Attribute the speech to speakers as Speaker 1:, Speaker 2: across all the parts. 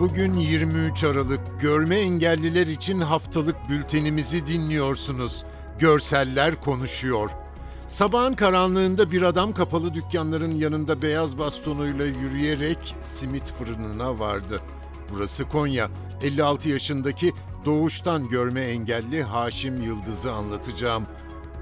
Speaker 1: Bugün 23 Aralık. Görme engelliler için haftalık bültenimizi dinliyorsunuz. Görseller konuşuyor. Sabahın karanlığında bir adam kapalı dükkanların yanında beyaz bastonuyla yürüyerek simit fırınına vardı. Burası Konya. 56 yaşındaki doğuştan görme engelli Haşim Yıldız'ı anlatacağım.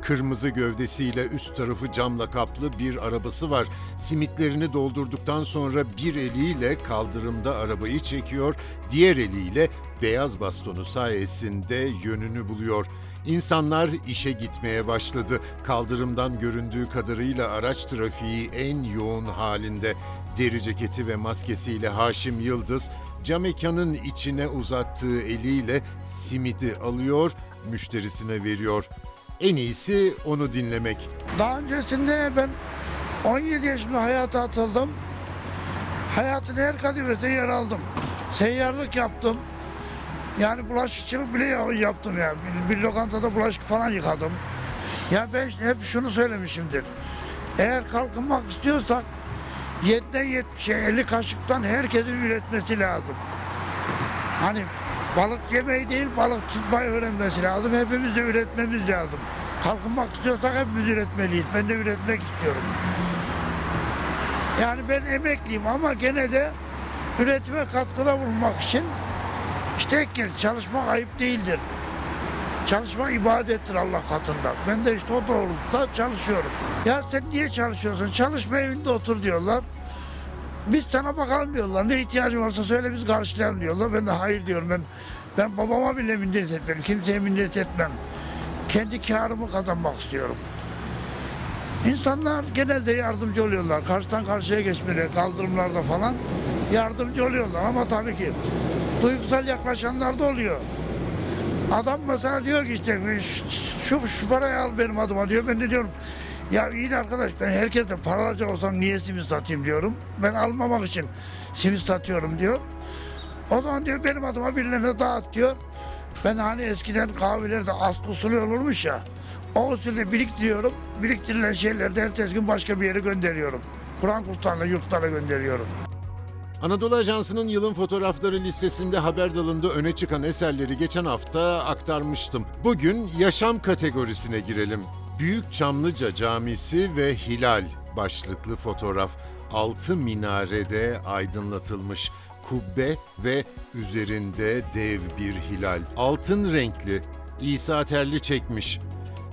Speaker 1: Kırmızı gövdesiyle üst tarafı camla kaplı bir arabası var. Simitlerini doldurduktan sonra bir eliyle kaldırımda arabayı çekiyor, diğer eliyle beyaz bastonu sayesinde yönünü buluyor. İnsanlar işe gitmeye başladı. Kaldırımdan göründüğü kadarıyla araç trafiği en yoğun halinde. Deri ceketi ve maskesiyle Haşim Yıldız cam mekanın içine uzattığı eliyle simidi alıyor, müşterisine veriyor. En iyisi onu dinlemek.
Speaker 2: Daha öncesinde ben 17 yaşımda hayata atıldım. Hayatın her kademesinde yer aldım. Seyyarlık yaptım. Yani bulaşıkçılık bile ya- yaptım ya. Bir, bir lokantada bulaşık falan yıkadım. Ya ben hep şunu söylemişimdir. Eğer kalkınmak istiyorsak 7'den 70'e 50 kaşıktan herkesin üretmesi lazım. Hani balık yemeyi değil balık tutmayı öğrenmesi lazım. Hepimiz de üretmemiz lazım. Kalkınmak istiyorsak hepimiz üretmeliyiz. Ben de üretmek istiyorum. Yani ben emekliyim ama gene de üretime katkıda bulunmak için işte çalışmak ayıp değildir. Çalışmak ibadettir Allah katında. Ben de işte o doğrultuda çalışıyorum. Ya sen niye çalışıyorsun? Çalışma evinde otur diyorlar. Biz sana bakalım diyorlar. Ne ihtiyacın varsa söyle biz karşılayalım diyorlar. Ben de hayır diyorum. Ben ben babama bile minnet etmem. Kimseye minnet etmem. Kendi karımı kazanmak istiyorum. İnsanlar genelde yardımcı oluyorlar. Karşıdan karşıya geçmede, kaldırımlarda falan yardımcı oluyorlar. Ama tabii ki duygusal yaklaşanlar da oluyor. Adam mesela diyor ki işte şu, şu parayı al benim adıma diyor. Ben de diyorum ya iyi de arkadaş ben herkese para alacak olsam niye simit satayım diyorum. Ben almamak için simit satıyorum diyor. O zaman diyor benim adıma birilerine dağıt diyor. Ben hani eskiden kahvelerde askı usulü olurmuş ya. O usulü biriktiriyorum. Biriktirilen şeyleri de ertesi gün başka bir yere gönderiyorum. Kur'an kurslarına, yurtlara gönderiyorum.
Speaker 1: Anadolu Ajansı'nın yılın fotoğrafları listesinde haber dalında öne çıkan eserleri geçen hafta aktarmıştım. Bugün yaşam kategorisine girelim. Büyük Çamlıca Camisi ve Hilal başlıklı fotoğraf altı minarede aydınlatılmış kubbe ve üzerinde dev bir hilal. Altın renkli, İsa Terli çekmiş.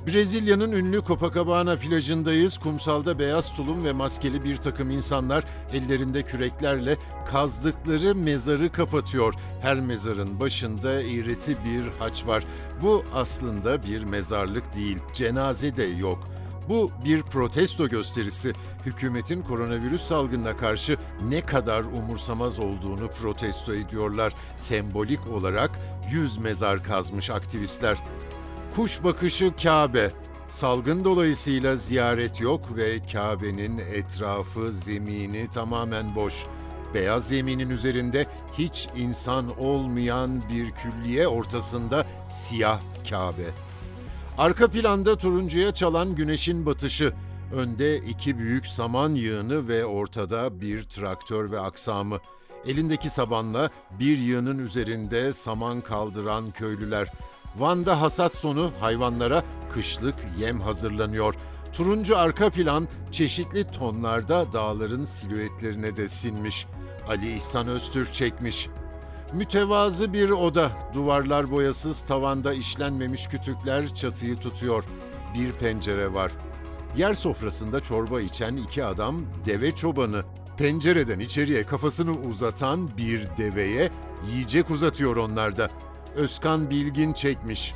Speaker 1: Brezilya'nın ünlü Copacabana plajındayız. Kumsalda beyaz tulum ve maskeli bir takım insanlar ellerinde küreklerle kazdıkları mezarı kapatıyor. Her mezarın başında iğreti bir haç var. Bu aslında bir mezarlık değil, cenaze de yok. Bu bir protesto gösterisi. Hükümetin koronavirüs salgınına karşı ne kadar umursamaz olduğunu protesto ediyorlar. Sembolik olarak yüz mezar kazmış aktivistler. Kuş bakışı Kabe. Salgın dolayısıyla ziyaret yok ve Kabe'nin etrafı, zemini tamamen boş. Beyaz zeminin üzerinde hiç insan olmayan bir külliye ortasında siyah Kabe. Arka planda turuncuya çalan güneşin batışı, önde iki büyük saman yığını ve ortada bir traktör ve aksamı. Elindeki sabanla bir yığının üzerinde saman kaldıran köylüler. Van'da hasat sonu hayvanlara kışlık yem hazırlanıyor. Turuncu arka plan çeşitli tonlarda dağların silüetlerine de sinmiş. Ali İhsan Öztürk çekmiş. Mütevazı bir oda, duvarlar boyasız, tavanda işlenmemiş kütükler çatıyı tutuyor. Bir pencere var. Yer sofrasında çorba içen iki adam deve çobanı. Pencereden içeriye kafasını uzatan bir deveye yiyecek uzatıyor onlar da. Özkan Bilgin çekmiş.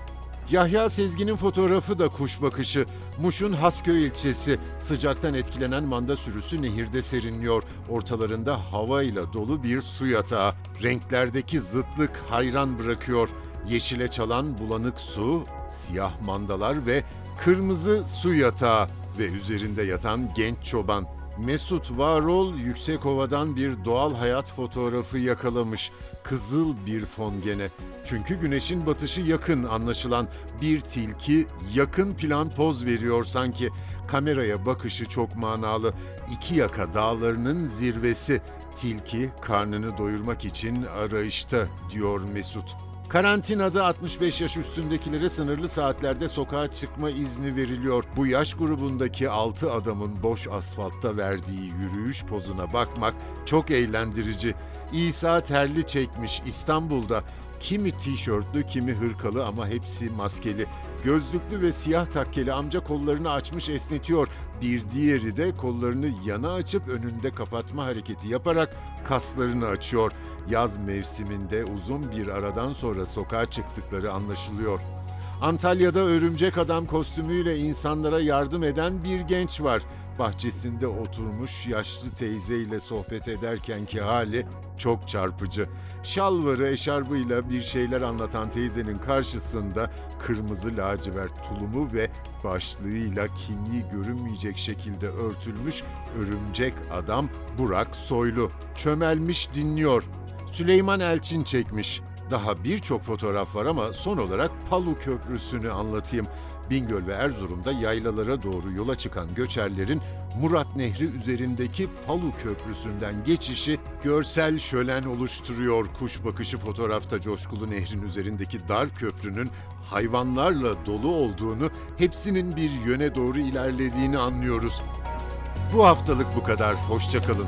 Speaker 1: Yahya Sezgin'in fotoğrafı da kuş bakışı. Muş'un Hasköy ilçesi sıcaktan etkilenen manda sürüsü nehirde serinliyor. Ortalarında havayla dolu bir su yatağı. Renklerdeki zıtlık hayran bırakıyor. Yeşile çalan bulanık su, siyah mandalar ve kırmızı su yatağı ve üzerinde yatan genç çoban. Mesut Varol Yüksekova'dan bir doğal hayat fotoğrafı yakalamış. Kızıl bir fon gene. Çünkü güneşin batışı yakın anlaşılan bir tilki yakın plan poz veriyor sanki. Kameraya bakışı çok manalı. İki yaka dağlarının zirvesi. Tilki karnını doyurmak için arayışta diyor Mesut. Karantinada 65 yaş üstündekilere sınırlı saatlerde sokağa çıkma izni veriliyor. Bu yaş grubundaki 6 adamın boş asfaltta verdiği yürüyüş pozuna bakmak çok eğlendirici. İsa terli çekmiş İstanbul'da. Kimi tişörtlü, kimi hırkalı ama hepsi maskeli. Gözlüklü ve siyah takkeli amca kollarını açmış esnetiyor. Bir diğeri de kollarını yana açıp önünde kapatma hareketi yaparak kaslarını açıyor. Yaz mevsiminde uzun bir aradan sonra sokağa çıktıkları anlaşılıyor. Antalya'da örümcek adam kostümüyle insanlara yardım eden bir genç var. Bahçesinde oturmuş yaşlı teyzeyle sohbet ederkenki hali çok çarpıcı. Şalvarı eşarbıyla bir şeyler anlatan teyzenin karşısında kırmızı lacivert tulumu ve başlığıyla kimliği görünmeyecek şekilde örtülmüş örümcek adam Burak Soylu. Çömelmiş dinliyor. Süleyman Elçin çekmiş. Daha birçok fotoğraf var ama son olarak Palu Köprüsü'nü anlatayım. Bingöl ve Erzurum'da yaylalara doğru yola çıkan göçerlerin Murat Nehri üzerindeki Palu Köprüsü'nden geçişi görsel şölen oluşturuyor. Kuş bakışı fotoğrafta Coşkulu Nehrin üzerindeki dar köprünün hayvanlarla dolu olduğunu, hepsinin bir yöne doğru ilerlediğini anlıyoruz. Bu haftalık bu kadar. Hoşçakalın.